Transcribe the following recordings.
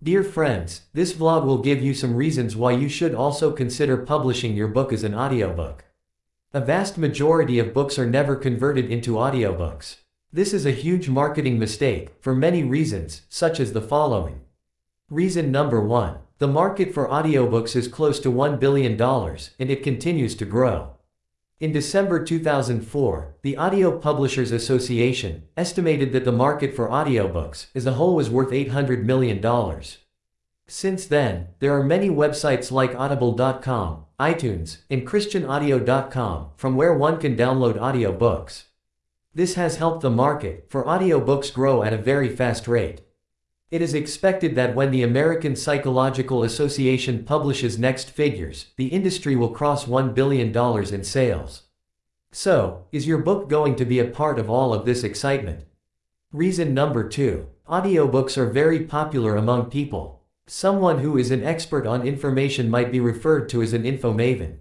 Dear friends, this vlog will give you some reasons why you should also consider publishing your book as an audiobook. A vast majority of books are never converted into audiobooks. This is a huge marketing mistake, for many reasons, such as the following. Reason number 1. The market for audiobooks is close to $1 billion, and it continues to grow. In December 2004, the Audio Publishers Association estimated that the market for audiobooks as a whole was worth $800 million. Since then, there are many websites like audible.com, iTunes, and christianaudio.com from where one can download audiobooks. This has helped the market for audiobooks grow at a very fast rate. It is expected that when the American Psychological Association publishes next figures, the industry will cross $1 billion in sales. So, is your book going to be a part of all of this excitement? Reason number 2. Audiobooks are very popular among people. Someone who is an expert on information might be referred to as an info maven.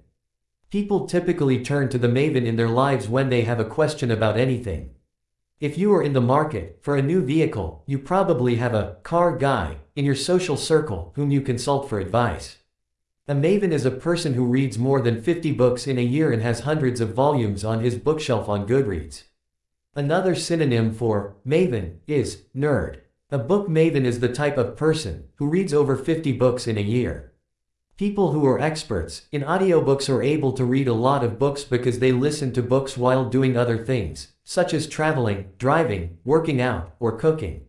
People typically turn to the maven in their lives when they have a question about anything. If you are in the market for a new vehicle, you probably have a car guy in your social circle whom you consult for advice. A maven is a person who reads more than 50 books in a year and has hundreds of volumes on his bookshelf on Goodreads. Another synonym for maven is nerd. A book maven is the type of person who reads over 50 books in a year. People who are experts in audiobooks are able to read a lot of books because they listen to books while doing other things, such as traveling, driving, working out, or cooking.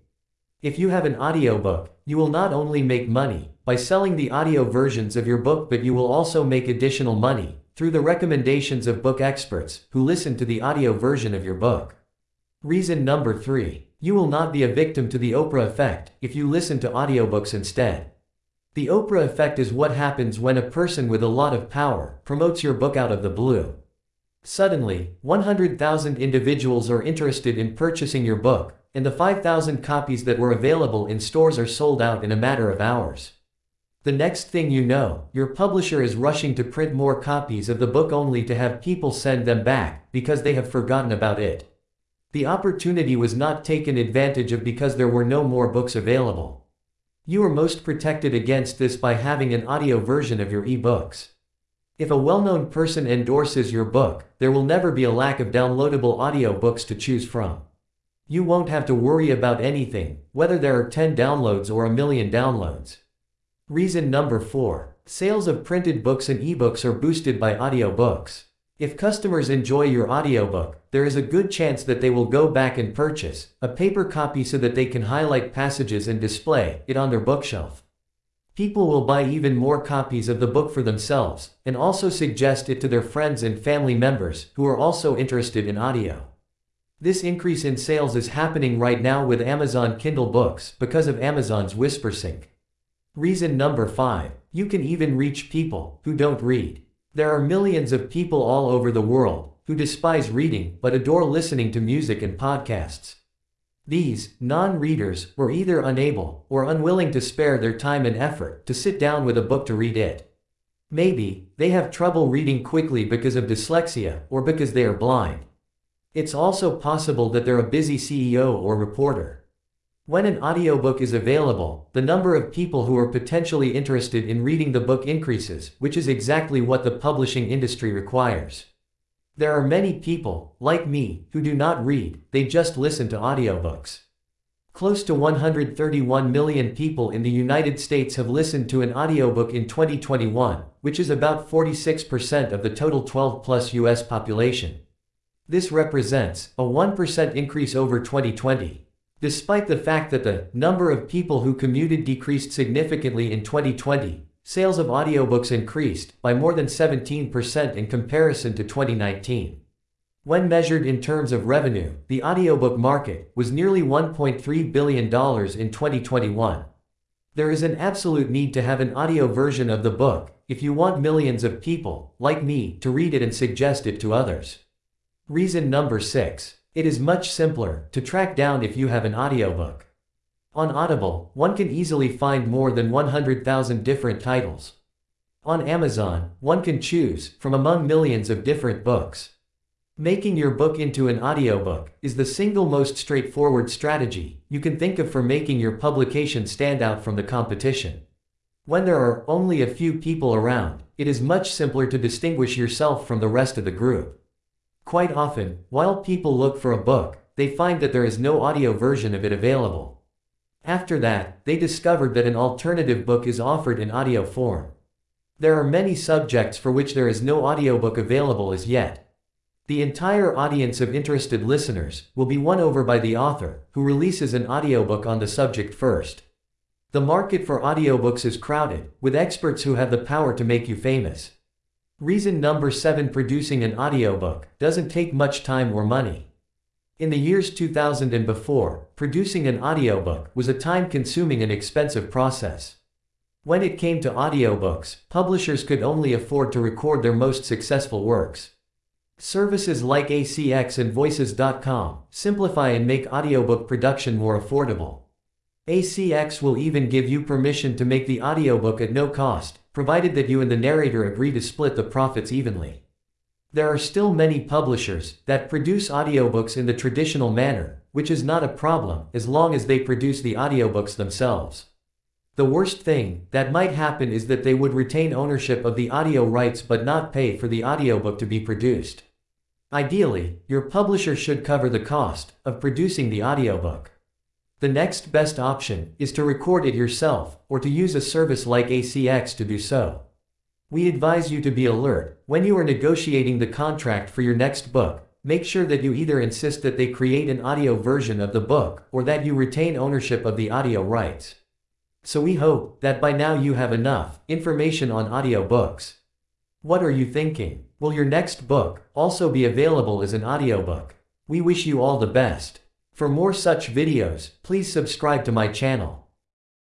If you have an audiobook, you will not only make money by selling the audio versions of your book but you will also make additional money through the recommendations of book experts who listen to the audio version of your book. Reason number 3. You will not be a victim to the Oprah effect if you listen to audiobooks instead. The Oprah effect is what happens when a person with a lot of power promotes your book out of the blue. Suddenly, 100,000 individuals are interested in purchasing your book, and the 5,000 copies that were available in stores are sold out in a matter of hours. The next thing you know, your publisher is rushing to print more copies of the book only to have people send them back because they have forgotten about it. The opportunity was not taken advantage of because there were no more books available. You are most protected against this by having an audio version of your e-books. If a well-known person endorses your book, there will never be a lack of downloadable audiobooks to choose from. You won't have to worry about anything, whether there are 10 downloads or a million downloads. Reason number 4. Sales of printed books and ebooks are boosted by audiobooks. If customers enjoy your audiobook, there is a good chance that they will go back and purchase a paper copy so that they can highlight passages and display it on their bookshelf. People will buy even more copies of the book for themselves, and also suggest it to their friends and family members who are also interested in audio. This increase in sales is happening right now with Amazon Kindle books because of Amazon's WhisperSync. Reason number 5. You can even reach people who don't read. There are millions of people all over the world who despise reading but adore listening to music and podcasts. These non-readers were either unable or unwilling to spare their time and effort to sit down with a book to read it. Maybe they have trouble reading quickly because of dyslexia or because they are blind. It's also possible that they're a busy CEO or reporter. When an audiobook is available, the number of people who are potentially interested in reading the book increases, which is exactly what the publishing industry requires. There are many people, like me, who do not read, they just listen to audiobooks. Close to 131 million people in the United States have listened to an audiobook in 2021, which is about 46% of the total 12 plus US population. This represents a 1% increase over 2020. Despite the fact that the number of people who commuted decreased significantly in 2020, Sales of audiobooks increased by more than 17% in comparison to 2019. When measured in terms of revenue, the audiobook market was nearly $1.3 billion in 2021. There is an absolute need to have an audio version of the book if you want millions of people, like me, to read it and suggest it to others. Reason number 6. It is much simpler to track down if you have an audiobook. On Audible, one can easily find more than 100,000 different titles. On Amazon, one can choose from among millions of different books. Making your book into an audiobook is the single most straightforward strategy you can think of for making your publication stand out from the competition. When there are only a few people around, it is much simpler to distinguish yourself from the rest of the group. Quite often, while people look for a book, they find that there is no audio version of it available. After that, they discovered that an alternative book is offered in audio form. There are many subjects for which there is no audiobook available as yet. The entire audience of interested listeners will be won over by the author, who releases an audiobook on the subject first. The market for audiobooks is crowded, with experts who have the power to make you famous. Reason number 7 Producing an audiobook doesn't take much time or money. In the years 2000 and before, producing an audiobook was a time-consuming and expensive process. When it came to audiobooks, publishers could only afford to record their most successful works. Services like ACX and Voices.com simplify and make audiobook production more affordable. ACX will even give you permission to make the audiobook at no cost, provided that you and the narrator agree to split the profits evenly. There are still many publishers that produce audiobooks in the traditional manner, which is not a problem as long as they produce the audiobooks themselves. The worst thing that might happen is that they would retain ownership of the audio rights but not pay for the audiobook to be produced. Ideally, your publisher should cover the cost of producing the audiobook. The next best option is to record it yourself or to use a service like ACX to do so. We advise you to be alert when you are negotiating the contract for your next book. Make sure that you either insist that they create an audio version of the book or that you retain ownership of the audio rights. So we hope that by now you have enough information on audiobooks. What are you thinking? Will your next book also be available as an audiobook? We wish you all the best. For more such videos, please subscribe to my channel.